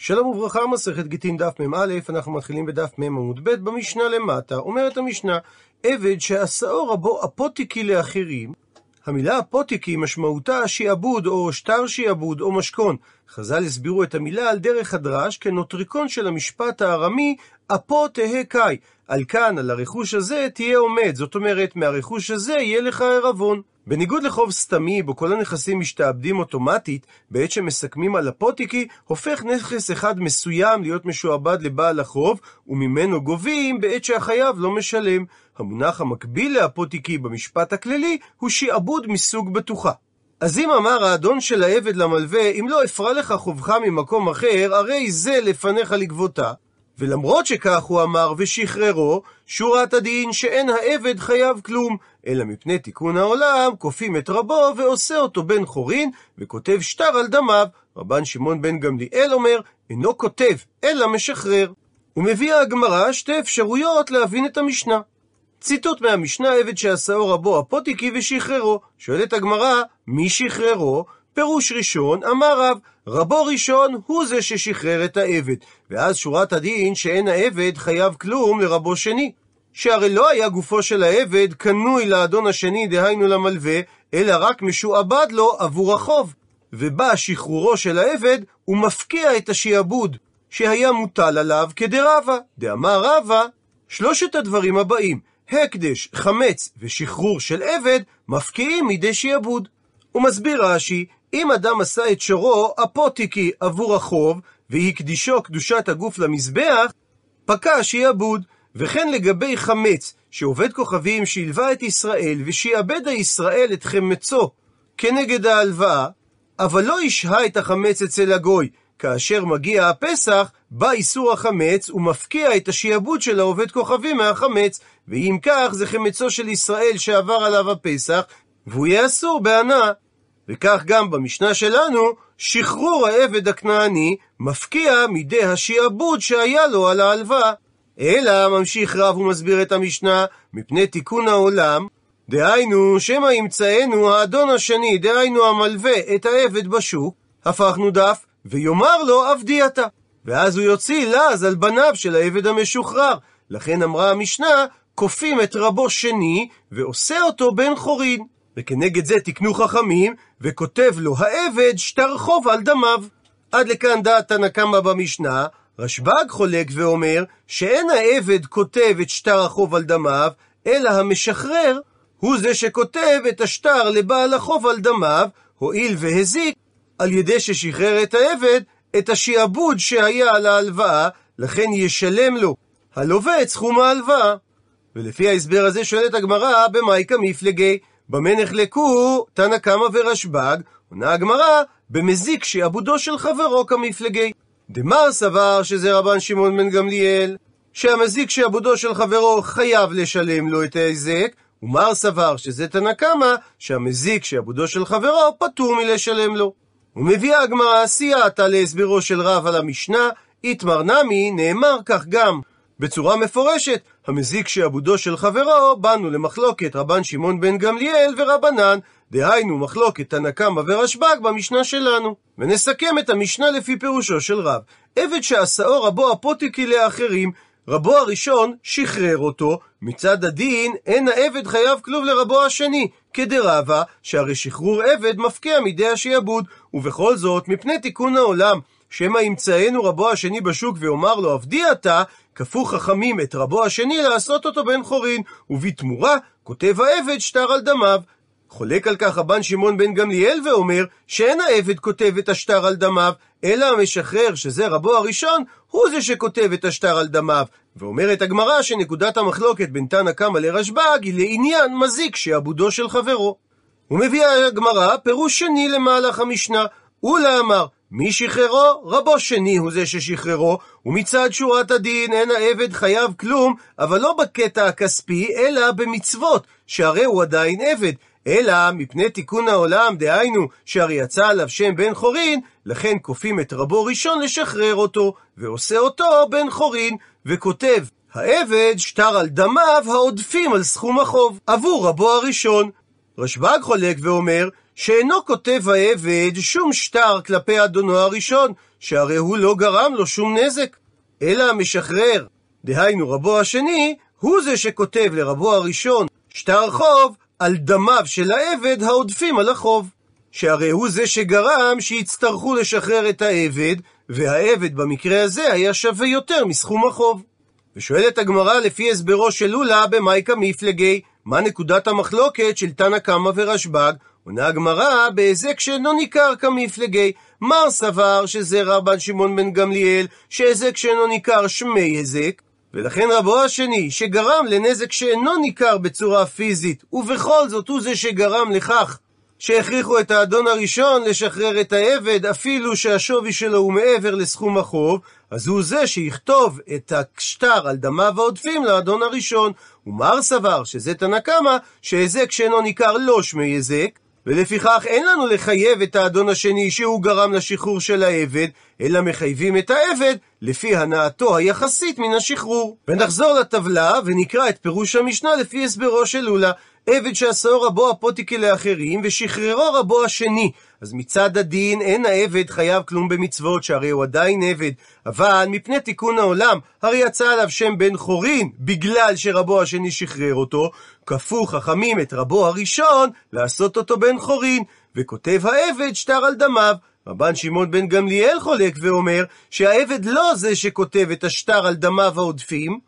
שלום וברכה, מסכת גיטין דף מ"א, אנחנו מתחילים בדף מ' עמוד ב', במשנה למטה, אומרת המשנה, עבד שעשאו רבו אפוטיקי לאחרים, המילה אפוטיקי משמעותה שיעבוד או שטר שיעבוד או משכון. חז"ל הסבירו את המילה על דרך הדרש כנוטריקון של המשפט הארמי אפו תהא קאי. על כאן, על הרכוש הזה, תהיה עומד. זאת אומרת, מהרכוש הזה יהיה לך ערבון. בניגוד לחוב סתמי, בו כל הנכסים משתעבדים אוטומטית, בעת שמסכמים על הפוטיקי, הופך נכס אחד מסוים להיות משועבד לבעל החוב, וממנו גובים בעת שהחייב לא משלם. המונח המקביל להפוטיקי במשפט הכללי, הוא שעבוד מסוג בטוחה. אז אם אמר האדון של העבד למלווה, אם לא אפרע לך חובך ממקום אחר, הרי זה לפניך לגבותה. ולמרות שכך הוא אמר ושחררו, שורת הדין שאין העבד חייב כלום, אלא מפני תיקון העולם, כופים את רבו ועושה אותו בן חורין, וכותב שטר על דמיו. רבן שמעון בן גמליאל אומר, אינו כותב, אלא משחרר. ומביאה הגמרא שתי אפשרויות להבין את המשנה. ציטוט מהמשנה, עבד שעשאו רבו אפוטיקי ושחררו. שואלת הגמרא, מי שחררו? פירוש ראשון, אמר רב, רבו ראשון הוא זה ששחרר את העבד, ואז שורת הדין שאין העבד חייב כלום לרבו שני. שהרי לא היה גופו של העבד קנוי לאדון השני, דהיינו למלווה, אלא רק משועבד לו עבור החוב. ובא שחרורו של העבד, הוא מפקיע את השעבוד שהיה מוטל עליו כדרבה. דאמר רבה, שלושת הדברים הבאים, הקדש, חמץ ושחרור של עבד, מפקיעים מידי שעבוד. הוא מסביר רש"י, אם אדם עשה את שורו אפוטיקי עבור החוב, והקדישו קדושת הגוף למזבח, פקע שיעבוד. וכן לגבי חמץ, שעובד כוכבים שהלווה את ישראל, ושיעבד הישראל את חמצו כנגד ההלוואה, אבל לא ישהה את החמץ אצל הגוי. כאשר מגיע הפסח, בא איסור החמץ ומפקיע את השעבוד של העובד כוכבים מהחמץ, ואם כך זה חמצו של ישראל שעבר עליו הפסח, והוא יהיה אסור בהנאה. וכך גם במשנה שלנו, שחרור העבד הכנעני מפקיע מידי השעבוד שהיה לו על ההלוואה. אלא ממשיך רב ומסביר את המשנה, מפני תיקון העולם, דהיינו, שמא ימצאנו האדון השני, דהיינו המלווה, את העבד בשוק, הפכנו דף, ויאמר לו עבדי אתה. ואז הוא יוציא לעז על בניו של העבד המשוחרר. לכן אמרה המשנה, כופים את רבו שני, ועושה אותו בן חורין. וכנגד זה תקנו חכמים, וכותב לו העבד שטר חוב על דמיו. עד לכאן דעת תנא קמא במשנה, רשב"ג חולק ואומר שאין העבד כותב את שטר החוב על דמיו, אלא המשחרר הוא זה שכותב את השטר לבעל החוב על דמיו, הואיל והזיק על ידי ששחרר את העבד את השעבוד שהיה על ההלוואה, לכן ישלם לו הלווה את סכום ההלוואה. ולפי ההסבר הזה שואלת הגמרא, במאי כמפלגי? במה נחלקו תנא קמא ורשב"ג? עונה הגמרא, במזיק שעבודו של חברו כמפלגי. דמר סבר שזה רבן שמעון בן גמליאל, שהמזיק שעבודו של חברו חייב לשלם לו את ההיזק, ומר סבר שזה תנא קמא, שהמזיק שעבודו של חברו פטור מלשלם לו. ומביאה הגמרא סייעתא להסבירו של רב על המשנה, איתמר נמי, נאמר כך גם. בצורה מפורשת, המזיק שעבודו של חברו, באנו למחלוקת רבן שמעון בן גמליאל ורבנן, דהיינו מחלוקת תנא קמא ורשב"ג במשנה שלנו. ונסכם את המשנה לפי פירושו של רב. עבד שעשאו רבו אפוטיקי לאחרים, רבו הראשון שחרר אותו, מצד הדין אין העבד חייב כלום לרבו השני, כדרבה, שהרי שחרור עבד מפקיע מידי השעבוד, ובכל זאת, מפני תיקון העולם, שמא ימצאנו רבו השני בשוק ויאמר לו עבדי אתה, כפו חכמים את רבו השני לעשות אותו בן חורין, ובתמורה כותב העבד שטר על דמיו, חולק על כך רבן שמעון בן גמליאל ואומר שאין העבד כותב את השטר על דמיו, אלא המשחרר, שזה רבו הראשון, הוא זה שכותב את השטר על דמיו. ואומרת הגמרא שנקודת המחלוקת בין תנא קמא לרשב"ג היא לעניין מזיק שעבודו של חברו. ומביאה הגמרא פירוש שני למהלך המשנה, אולה אמר מי שחררו? רבו שני הוא זה ששחררו, ומצד שורת הדין אין העבד חייב כלום, אבל לא בקטע הכספי, אלא במצוות, שהרי הוא עדיין עבד, אלא מפני תיקון העולם, דהיינו, שהרי יצא עליו שם בן חורין, לכן כופים את רבו ראשון לשחרר אותו, ועושה אותו בן חורין, וכותב, העבד שטר על דמיו העודפים על סכום החוב, עבור רבו הראשון. רשב"ג חולק ואומר, שאינו כותב העבד שום שטר כלפי אדונו הראשון, שהרי הוא לא גרם לו שום נזק, אלא המשחרר, דהיינו רבו השני, הוא זה שכותב לרבו הראשון שטר חוב על דמיו של העבד העודפים על החוב. שהרי הוא זה שגרם שיצטרכו לשחרר את העבד, והעבד במקרה הזה היה שווה יותר מסכום החוב. ושואלת הגמרא לפי הסברו של לולה במייקה מפלגי, מה נקודת המחלוקת של תנא קמא ורשב"ג? עונה הגמרא בהיזק שאינו ניכר כמפלגי. מר סבר שזה רבן שמעון בן גמליאל, שהיזק שאינו ניכר שמי היזק, ולכן רבו השני, שגרם לנזק שאינו ניכר בצורה פיזית, ובכל זאת הוא זה שגרם לכך שהכריחו את האדון הראשון לשחרר את העבד, אפילו שהשווי שלו הוא מעבר לסכום החוב, אז הוא זה שיכתוב את השטר על דמיו העודפים לאדון הראשון. ומר סבר, שזה תנא קמא, שהיזק שאינו ניכר לא שמי היזק, ולפיכך אין לנו לחייב את האדון השני שהוא גרם לשחרור של העבד, אלא מחייבים את העבד לפי הנאתו היחסית מן השחרור. ונחזור לטבלה ונקרא את פירוש המשנה לפי הסברו של לולה. עבד שעשאו רבו הפוטיקי לאחרים, ושחררו רבו השני. אז מצד הדין אין העבד חייב כלום במצוות, שהרי הוא עדיין עבד. אבל מפני תיקון העולם, הרי יצא עליו שם בן חורין, בגלל שרבו השני שחרר אותו, כפו חכמים את רבו הראשון לעשות אותו בן חורין, וכותב העבד שטר על דמיו. רבן שמעון בן גמליאל חולק ואומר שהעבד לא זה שכותב את השטר על דמיו העודפים,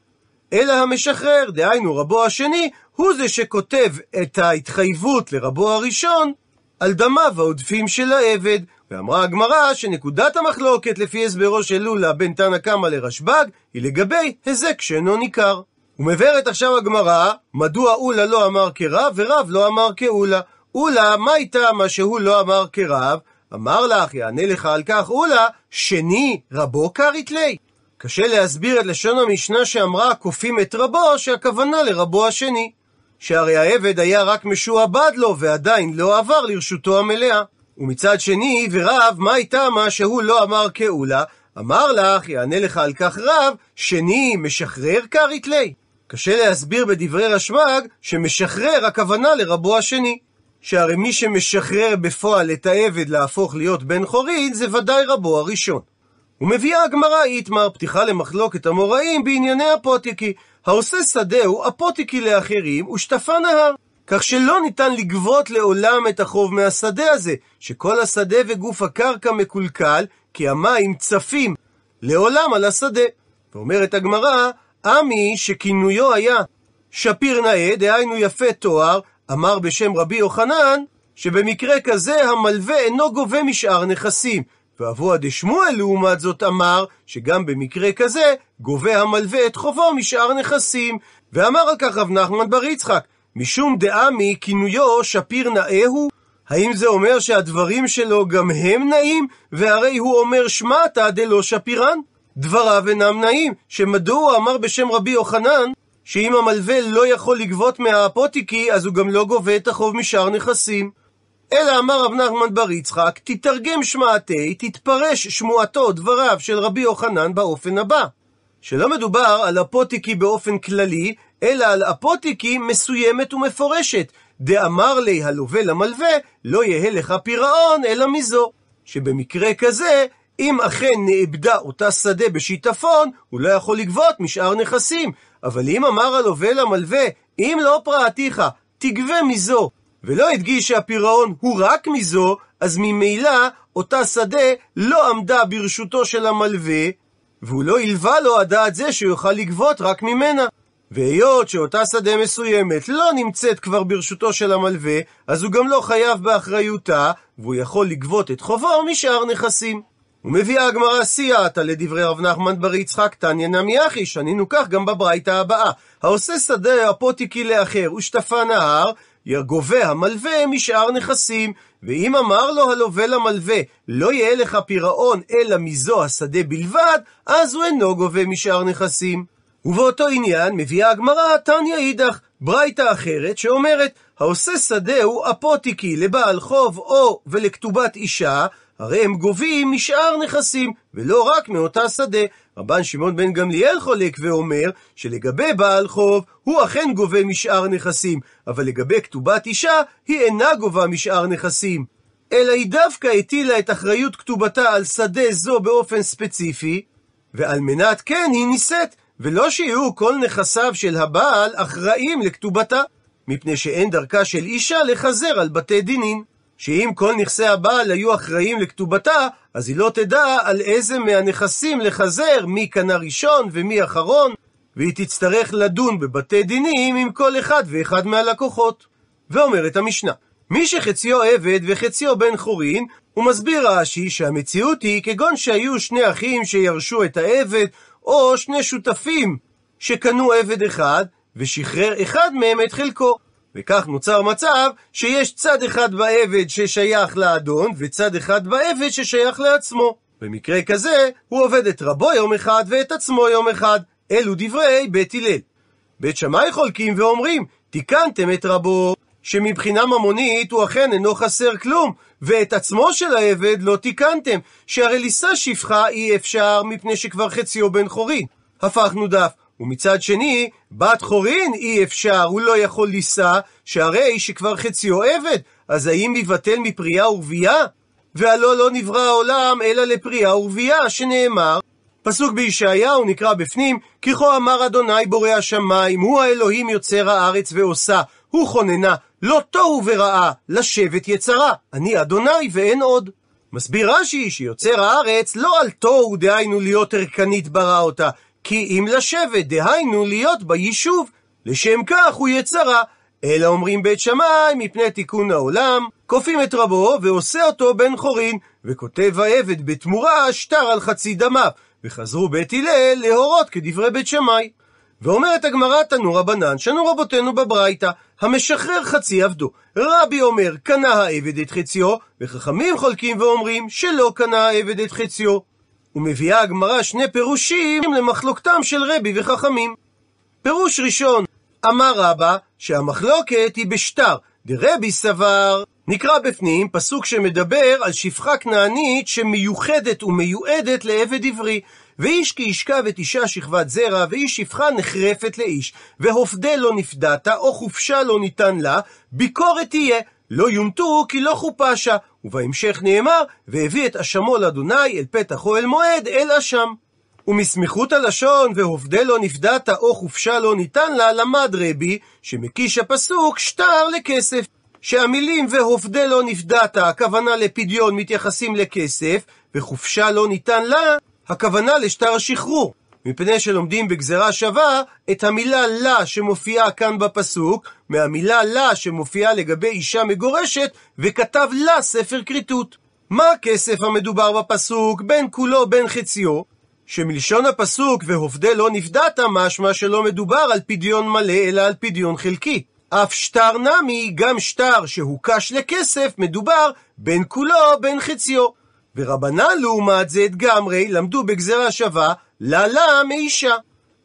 אלא המשחרר, דהיינו רבו השני, הוא זה שכותב את ההתחייבות לרבו הראשון על דמיו העודפים של העבד. ואמרה הגמרא שנקודת המחלוקת לפי הסברו של לולה בין תנא קמא לרשב"ג היא לגבי היזק שאינו ניכר. ומבארת עכשיו הגמרא, מדוע אולה לא אמר כרב ורב לא אמר כאולה. אולה, מה איתה מה שהוא לא אמר כרב? אמר לך, יענה לך על כך אולה, שני רבו קרית לי. קשה להסביר את לשון המשנה שאמרה כופים את רבו, שהכוונה לרבו השני. שהרי העבד היה רק משועבד לו, ועדיין לא עבר לרשותו המלאה. ומצד שני, ורב, מה איתה מה שהוא לא אמר כאולה? אמר לך, יענה לך על כך רב, שני משחרר כרית לי. קשה להסביר בדברי רשב"ג שמשחרר הכוונה לרבו השני. שהרי מי שמשחרר בפועל את העבד להפוך להיות בן חורין זה ודאי רבו הראשון. ומביאה הגמרא איתמר פתיחה למחלוקת המוראים בענייני הפוטיקי. העושה שדהו הפוטיקי לאחרים ושטפה נהר. כך שלא ניתן לגבות לעולם את החוב מהשדה הזה, שכל השדה וגוף הקרקע מקולקל, כי המים צפים לעולם על השדה. ואומרת הגמרא, עמי שכינויו היה שפיר נאה, דהיינו יפה תואר, אמר בשם רבי יוחנן, שבמקרה כזה המלווה אינו גובה משאר נכסים. ואבוה דשמואל לעומת זאת אמר, שגם במקרה כזה גובה המלווה את חובו משאר נכסים. ואמר על כך רב נחמן בר יצחק, משום דעמי כינויו שפיר נאה הוא? האם זה אומר שהדברים שלו גם הם נאים? והרי הוא אומר שמעתא דלא שפירן. דבריו אינם נאים, שמדוע אמר בשם רבי יוחנן, שאם המלווה לא יכול לגבות מהאפוטיקי, אז הוא גם לא גובה את החוב משאר נכסים. אלא אמר רב נחמן בר יצחק, תתרגם שמעתי, תתפרש שמועתו, דבריו של רבי יוחנן באופן הבא. שלא מדובר על אפוטיקי באופן כללי, אלא על אפוטיקי מסוימת ומפורשת. דאמר לי הלווה למלווה, לא יהא לך פירעון אלא מזו. שבמקרה כזה, אם אכן נאבדה אותה שדה בשיטפון, הוא לא יכול לגבות משאר נכסים. אבל אם אמר הלווה למלווה, אם לא פרעתיך, תגבה מזו, ולא הדגיש שהפירעון הוא רק מזו, אז ממילא אותה שדה לא עמדה ברשותו של המלווה, והוא לא הלווה לו הדעת זה שהוא יוכל לגבות רק ממנה. והיות שאותה שדה מסוימת לא נמצאת כבר ברשותו של המלווה, אז הוא גם לא חייב באחריותה, והוא יכול לגבות את חובו משאר נכסים. ומביאה הגמרא סייעתא לדברי רב נחמן בר יצחק תניא נמי אחי, שנינו כך גם בברייתא הבאה. העושה שדה אפוטיקי לאחר ושטפה נהר, גובה המלווה משאר נכסים. ואם אמר לו הלווה למלווה, לא יהיה לך פירעון אלא מזו השדה בלבד, אז הוא אינו גובה משאר נכסים. ובאותו עניין מביאה הגמרא תניא אידך, ברייתא אחרת שאומרת, העושה שדה הוא אפוטיקי לבעל חוב או ולכתובת אישה, הרי הם גובים משאר נכסים, ולא רק מאותה שדה. רבן שמעון בן גמליאל חולק ואומר שלגבי בעל חוב הוא אכן גובה משאר נכסים, אבל לגבי כתובת אישה היא אינה גובה משאר נכסים. אלא היא דווקא הטילה את אחריות כתובתה על שדה זו באופן ספציפי, ועל מנת כן היא נישאת, ולא שיהיו כל נכסיו של הבעל אחראים לכתובתה, מפני שאין דרכה של אישה לחזר על בתי דינין. שאם כל נכסי הבעל היו אחראים לכתובתה, אז היא לא תדע על איזה מהנכסים לחזר, מי קנה ראשון ומי אחרון, והיא תצטרך לדון בבתי דינים עם כל אחד ואחד מהלקוחות. ואומרת המשנה, מי שחציו עבד וחציו בן חורין, הוא מסביר רש"י שהמציאות היא כגון שהיו שני אחים שירשו את העבד, או שני שותפים שקנו עבד אחד, ושחרר אחד מהם את חלקו. וכך נוצר מצב שיש צד אחד בעבד ששייך לאדון, וצד אחד בעבד ששייך לעצמו. במקרה כזה, הוא עובד את רבו יום אחד ואת עצמו יום אחד. אלו דברי בית הלל. בית שמאי חולקים ואומרים, תיקנתם את רבו, שמבחינה ממונית הוא אכן אינו חסר כלום, ואת עצמו של העבד לא תיקנתם, שהרי לישא שפחה אי אפשר מפני שכבר חציו בן חורין. הפכנו דף. ומצד שני, בת חורין אי אפשר, הוא לא יכול לישא, שהרי שכבר חציו עבד, אז האם יבטל מפרייה ורבייה? והלא לא נברא העולם אלא לפרייה ורבייה, שנאמר, פסוק בישעיהו נקרא בפנים, כי כה אמר אדוני בורא השמיים, הוא האלוהים יוצר הארץ ועושה, הוא כוננה, לא תוהו ורעה, לשבת יצרה, אני אדוני ואין עוד. מסביר רש"י שיוצר הארץ לא על תוהו דהיינו להיות ערכנית ברא אותה, כי אם לשבת, דהיינו להיות ביישוב, לשם כך הוא יצרה. אלא אומרים בית שמאי, מפני תיקון העולם, כופים את רבו ועושה אותו בן חורין, וכותב העבד בתמורה שטר על חצי דמיו, וחזרו בית הלל להורות כדברי בית שמאי. ואומרת הגמרא תנו רבנן, שנו רבותינו בברייתא, המשחרר חצי עבדו. רבי אומר, קנה העבד את חציו, וחכמים חולקים ואומרים, שלא קנה העבד את חציו. ומביאה הגמרא שני פירושים למחלוקתם של רבי וחכמים. פירוש ראשון, אמר רבא שהמחלוקת היא בשטר, דרבי סבר, נקרא בפנים פסוק שמדבר על שפחה כנענית שמיוחדת ומיועדת לעבד עברי. ואיש כי ישכב את אישה שכבת זרע, ואיש שפחה נחרפת לאיש, והופדה לא נפדת, או חופשה לא ניתן לה, ביקורת תהיה, לא יומתו כי לא חופשה. ובהמשך נאמר, והביא את אשמו לאדוני אל פתח אוהל מועד, אל אשם. ומסמיכות הלשון, והובדה לא נפדת או חופשה לא ניתן לה, למד רבי, שמקיש הפסוק שטר לכסף. שהמילים והובדה לא נפדת, הכוונה לפדיון, מתייחסים לכסף, וחופשה לא ניתן לה, הכוונה לשטר שחרור. מפני שלומדים בגזרה שווה את המילה לה שמופיעה כאן בפסוק, מהמילה לה שמופיעה לגבי אישה מגורשת, וכתב לה ספר כריתות. מה הכסף המדובר בפסוק, בין כולו בין חציו? שמלשון הפסוק והובדה לא נפדת, משמע שלא מדובר על פדיון מלא, אלא על פדיון חלקי. אף שטר נמי, גם שטר שהוקש לכסף, מדובר בין כולו בין חציו. ורבנן לעומת זה גמרי למדו בגזרה שווה ללה מאישה.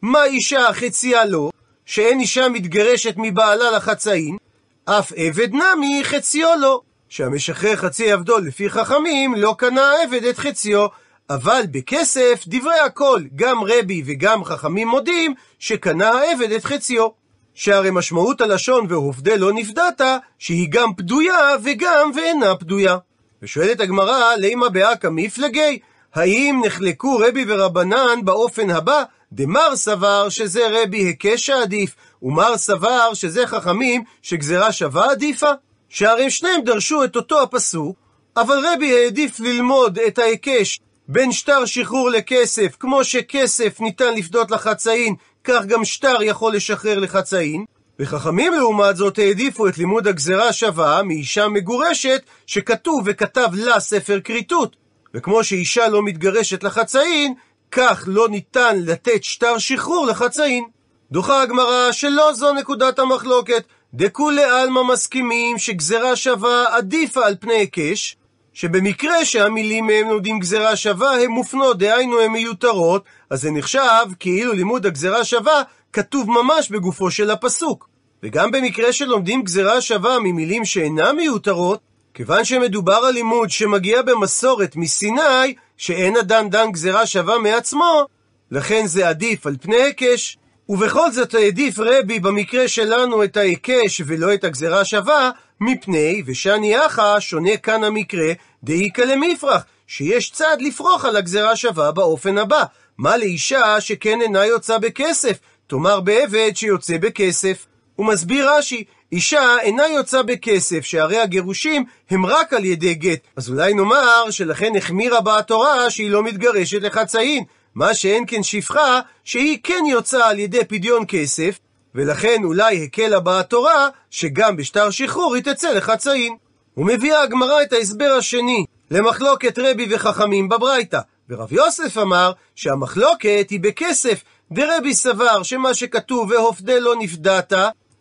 מה אישה חציה לו? שאין אישה מתגרשת מבעלה לחצאין, אף עבד נמי חציו לו. שהמשחרר חצי עבדו לפי חכמים, לא קנה העבד את חציו. אבל בכסף, דברי הכל, גם רבי וגם חכמים מודים, שקנה העבד את חציו. שהרי משמעות הלשון והובדה לא נפדת, שהיא גם פדויה וגם ואינה פדויה. ושואלת הגמרא, לימה באקא מפלגי? האם נחלקו רבי ורבנן באופן הבא? דמר סבר שזה רבי היקש העדיף, ומר סבר שזה חכמים שגזרה שווה עדיפה? שהרי שניהם דרשו את אותו הפסוק, אבל רבי העדיף ללמוד את ההיקש בין שטר שחרור לכסף, כמו שכסף ניתן לפדות לחצאין, כך גם שטר יכול לשחרר לחצאין, וחכמים לעומת זאת העדיפו את לימוד הגזרה שווה מאישה מגורשת שכתוב וכתב לה ספר כריתות. וכמו שאישה לא מתגרשת לחצאין, כך לא ניתן לתת שטר שחרור לחצאין. דוחה הגמרא שלא זו נקודת המחלוקת, דכולי עלמא מסכימים שגזרה שווה עדיפה על פני היקש, שבמקרה שהמילים מהם לומדים גזרה שווה, הן מופנות, דהיינו הן מיותרות, אז זה נחשב כאילו לימוד הגזרה שווה כתוב ממש בגופו של הפסוק. וגם במקרה שלומדים גזרה שווה ממילים שאינן מיותרות, כיוון שמדובר על לימוד שמגיע במסורת מסיני, שאין אדם דן גזרה שווה מעצמו, לכן זה עדיף על פני היקש. ובכל זאת העדיף רבי במקרה שלנו את ההיקש ולא את הגזרה שווה, מפני ושני אחא שונה כאן המקרה דאיכא למפרח, שיש צד לפרוח על הגזרה שווה באופן הבא. מה לאישה שכן אינה יוצא בכסף? תאמר בעבד שיוצא בכסף. הוא מסביר רש"י, אישה אינה יוצא בכסף, שהרי הגירושים הם רק על ידי גט. אז אולי נאמר שלכן החמירה בה התורה שהיא לא מתגרשת לחצאין. מה שאין כן שפחה, שהיא כן יוצאה על ידי פדיון כסף, ולכן אולי הקלה בה התורה, שגם בשטר שחרור היא תצא לחצאין. ומביאה הגמרא את ההסבר השני, למחלוקת רבי וחכמים בברייתא. ורב יוסף אמר שהמחלוקת היא בכסף, דרבי סבר שמה שכתוב והופדה לא נפדת,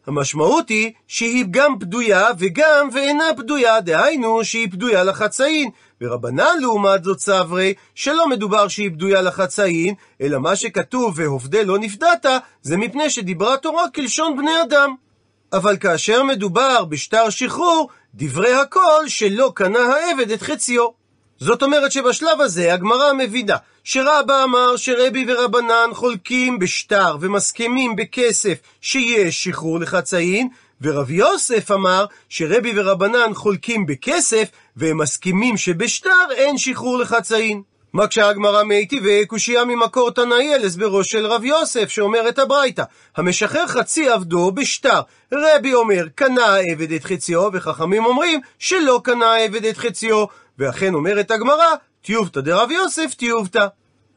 המשמעות היא שהיא גם פדויה וגם ואינה פדויה, דהיינו שהיא פדויה לחצאין. ורבנן לעומת זאת סברי, שלא מדובר שהיא פדויה לחצאין, אלא מה שכתוב והופדה לא נפדת, זה מפני שדיברה תורה כלשון בני אדם. אבל כאשר מדובר בשטר שחרור, דברי הכל שלא קנה העבד את חציו. זאת אומרת שבשלב הזה הגמרא מבינה שרבא אמר שרבי ורבנן חולקים בשטר ומסכימים בכסף שיש שחרור לחצאין, ורב יוסף אמר שרבי ורבנן חולקים בכסף והם מסכימים שבשטר אין שחרור לחצאין. מקשה הגמרא מיטיבי קושייה ממקור תנאי על הסברו של רב יוסף שאומר את הברייתא המשחרר חצי עבדו בשטר רבי אומר קנה העבד את חציו וחכמים אומרים שלא קנה העבד את חציו ואכן אומרת הגמרא טיובתא דרב יוסף טיובתא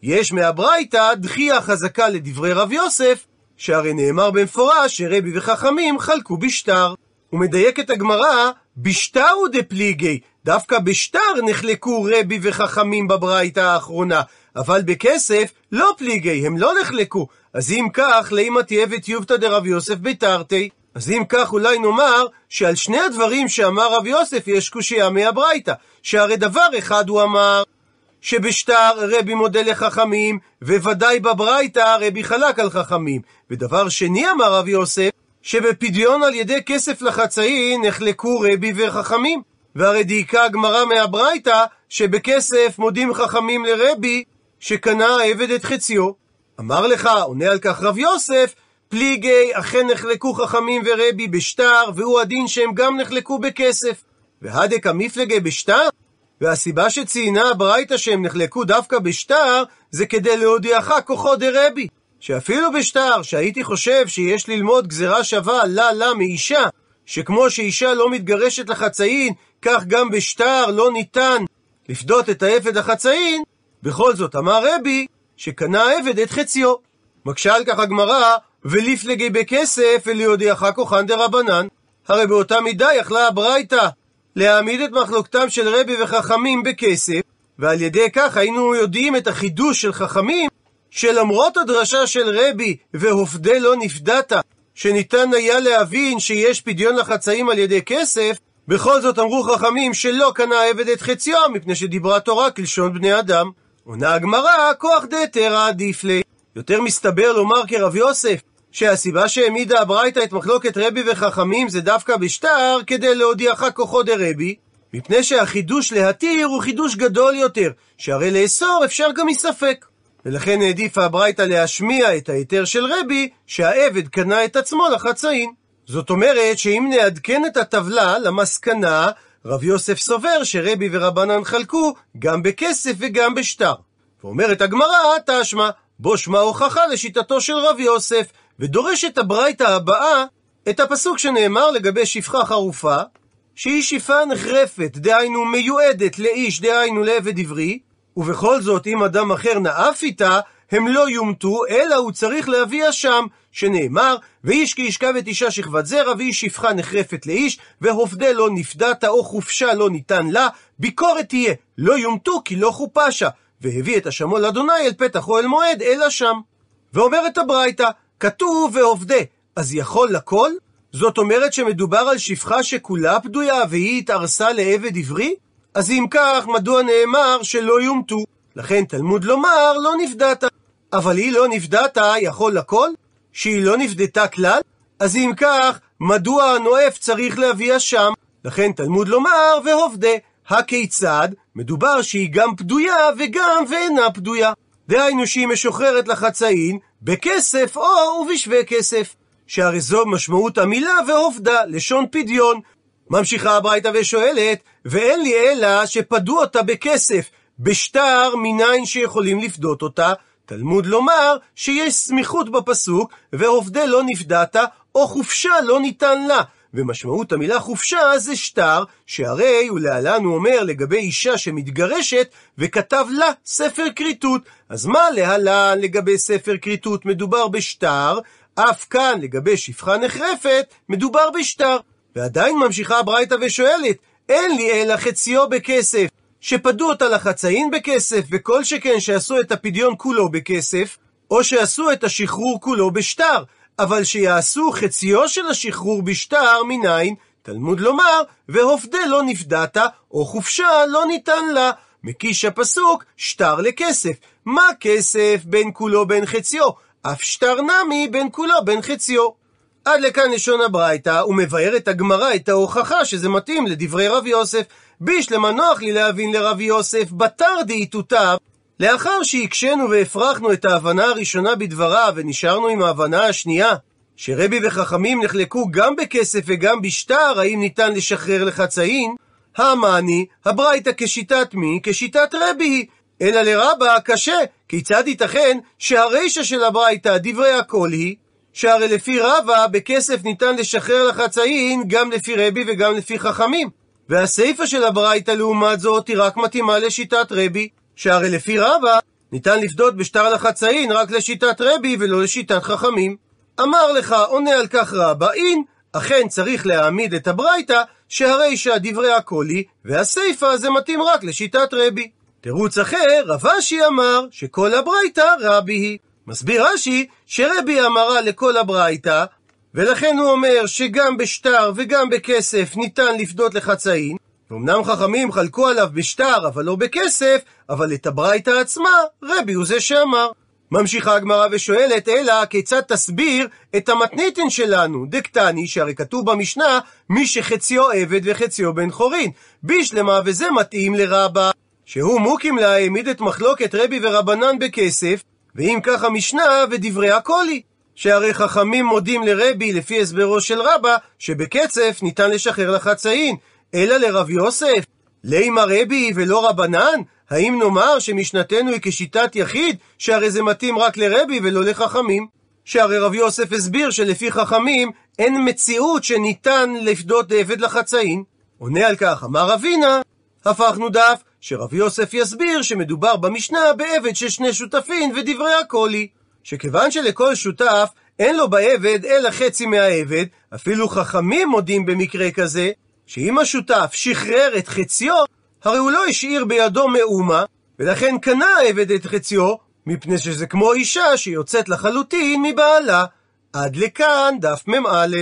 יש מהברייתא דחייה חזקה לדברי רב יוסף שהרי נאמר במפורש שרבי וחכמים חלקו בשטר ומדייקת הגמרא בשטר הוא דפליגי דווקא בשטר נחלקו רבי וחכמים בברייתא האחרונה, אבל בכסף לא פליגי, הם לא נחלקו. אז אם כך, לימא תהיה וטיובתא דרב יוסף ביתרתי. אז אם כך אולי נאמר שעל שני הדברים שאמר רב יוסף יש קושייה מהברייתא, שהרי דבר אחד הוא אמר שבשטר רבי מודה לחכמים, וודאי בברייתא רבי חלק על חכמים. ודבר שני אמר רב יוסף, שבפדיון על ידי כסף לחצאין נחלקו רבי וחכמים. והרי דייקה הגמרא מהברייתא, שבכסף מודים חכמים לרבי, שקנה העבד את חציו. אמר לך, עונה על כך רב יוסף, פליגי אכן נחלקו חכמים ורבי בשטר, והוא הדין שהם גם נחלקו בכסף. והדקה מפלגי בשטר? והסיבה שציינה הברייתא שהם נחלקו דווקא בשטר, זה כדי להודיעך כוחו דרבי. שאפילו בשטר, שהייתי חושב שיש ללמוד גזירה שווה לה לה מאישה, שכמו שאישה לא מתגרשת לחצאין, כך גם בשטר לא ניתן לפדות את העבד החצאין, בכל זאת אמר רבי שקנה העבד את חציו. מקשה על כך הגמרא, וליפלגי בכסף וליודיעך כוחן דרבנן. הרי באותה מידה יכלה הברייתא להעמיד את מחלוקתם של רבי וחכמים בכסף, ועל ידי כך היינו יודעים את החידוש של חכמים, שלמרות הדרשה של רבי והופדה לא נפדת, שניתן היה להבין שיש פדיון לחצאים על ידי כסף, בכל זאת אמרו חכמים שלא קנה העבד את חציו, מפני שדיברה תורה כלשון בני אדם. עונה הגמרא, כוח דהתרא עדיף לי. יותר מסתבר לומר כרב יוסף, שהסיבה שהעמידה הברייתא את מחלוקת רבי וחכמים זה דווקא בשטר, כדי להודיעך כוחו דרבי, מפני שהחידוש להתיר הוא חידוש גדול יותר, שהרי לאסור אפשר גם מספק. ולכן העדיפה הברייתא להשמיע את ההיתר של רבי, שהעבד קנה את עצמו לחצאין. זאת אומרת שאם נעדכן את הטבלה למסקנה, רב יוסף סובר שרבי ורבנן חלקו גם בכסף וגם בשטר. ואומרת הגמרא, תשמע, בו שמע הוכחה לשיטתו של רב יוסף, ודורשת הברייתא הבאה את הפסוק שנאמר לגבי שפחה חרופה, שהיא שפחה נחרפת, דהיינו מיועדת לאיש, דהיינו לעבד עברי, ובכל זאת אם אדם אחר נאף איתה, הם לא יומתו, אלא הוא צריך להביא אשם, שנאמר, ואיש כי ישכב את אישה שכבת זרע, ואיש שפחה נחרפת לאיש, והופדה לא נפדת, או חופשה לא ניתן לה, ביקורת תהיה, לא יומתו כי לא חופשה, והביא את אשמו לאדוני אל פתח אוהל מועד, אלא שם. ואומרת הברייתא, כתוב והופדה, אז יכול לכל? זאת אומרת שמדובר על שפחה שכולה פדויה והיא התארסה לעבד עברי? אז אם כך, מדוע נאמר שלא יומתו? לכן תלמוד לומר לא נפדת. אבל היא לא נפדתה יכול לכל? שהיא לא נפדתה כלל? אז אם כך, מדוע הנואף צריך להביא אשם? לכן תלמוד לומר והובדה. הכיצד? מדובר שהיא גם פדויה וגם ואינה פדויה. דהיינו שהיא משוחררת לחצאין בכסף או ובשווה כסף. שהרי זו משמעות המילה והובדה, לשון פדיון. ממשיכה הברייתא ושואלת, ואין לי אלא שפדו אותה בכסף, בשטר מניין שיכולים לפדות אותה. תלמוד לומר שיש סמיכות בפסוק, ועובדי לא נפדת, או חופשה לא ניתן לה. ומשמעות המילה חופשה זה שטר, שהרי הוא להלן הוא אומר לגבי אישה שמתגרשת, וכתב לה ספר כריתות. אז מה להלן לגבי ספר כריתות? מדובר בשטר, אף כאן לגבי שפחה נחרפת, מדובר בשטר. ועדיין ממשיכה הברייתא ושואלת, אין לי אלא חציו בכסף, שפדו אותה לחצאין בכסף, וכל שכן שעשו את הפדיון כולו בכסף, או שעשו את השחרור כולו בשטר, אבל שיעשו חציו של השחרור בשטר, מניין? תלמוד לומר, והופדה לא נפדת, או חופשה לא ניתן לה. מקיש הפסוק, שטר לכסף. מה כסף בין כולו בין חציו? אף שטר נמי בין כולו בין חציו. עד לכאן לשון הברייתא, ומבארת הגמרא את ההוכחה שזה מתאים לדברי רב יוסף. בישלמה נוח לי להבין לרב יוסף, בתר דאיתותיו, לאחר שהקשינו והפרחנו את ההבנה הראשונה בדבריו, ונשארנו עם ההבנה השנייה, שרבי וחכמים נחלקו גם בכסף וגם בשטר, האם ניתן לשחרר לחצאין, המאני, הברייתא כשיטת מי? כשיטת רבי היא. אלא לרבה קשה, כיצד ייתכן שהרישא של הברייתא, דברי הכל היא, שהרי לפי רבא בכסף ניתן לשחרר לחצאין גם לפי רבי וגם לפי חכמים. והסיפא של הברייתא לעומת זאת היא רק מתאימה לשיטת רבי, שהרי לפי רבא ניתן לפדות בשטר לחצאין רק לשיטת רבי ולא לשיטת חכמים. אמר לך, עונה על כך רבא, אין, אכן צריך להעמיד את הברייתא, שהרי שהדברי הקולי והסיפא זה מתאים רק לשיטת רבי. תירוץ אחר, רב אשי אמר שכל הברייתא רבי היא. מסביר רש"י שרבי אמרה לכל הברייתא, ולכן הוא אומר שגם בשטר וגם בכסף ניתן לפדות לחצאין, ואומנם חכמים חלקו עליו בשטר, אבל לא בכסף, אבל את הברייתא עצמה, רבי הוא זה שאמר. ממשיכה הגמרא ושואלת, אלא כיצד תסביר את המתניתין שלנו? דקטני, שהרי כתוב במשנה, מי שחציו עבד וחציו בן חורין. בישלמה, וזה מתאים לרבה, שהוא מוקים לה העמיד את מחלוקת רבי ורבנן בכסף, ואם כך המשנה ודברי הקולי. שהרי חכמים מודים לרבי לפי הסברו של רבא, שבקצף ניתן לשחרר לחצאין, אלא לרב יוסף. לימה רבי ולא רבנן? האם נאמר שמשנתנו היא כשיטת יחיד, שהרי זה מתאים רק לרבי ולא לחכמים? שהרי רב יוסף הסביר שלפי חכמים אין מציאות שניתן לפדות עבד לחצאין. עונה על כך, אמר אבינה, הפכנו דף, שרב יוסף יסביר שמדובר במשנה בעבד של שני שותפים ודברי הקולי. שכיוון שלכל שותף אין לו בעבד אלא חצי מהעבד, אפילו חכמים מודים במקרה כזה, שאם השותף שחרר את חציו, הרי הוא לא השאיר בידו מאומה, ולכן קנה העבד את חציו, מפני שזה כמו אישה שיוצאת לחלוטין מבעלה. עד לכאן דף מ"א.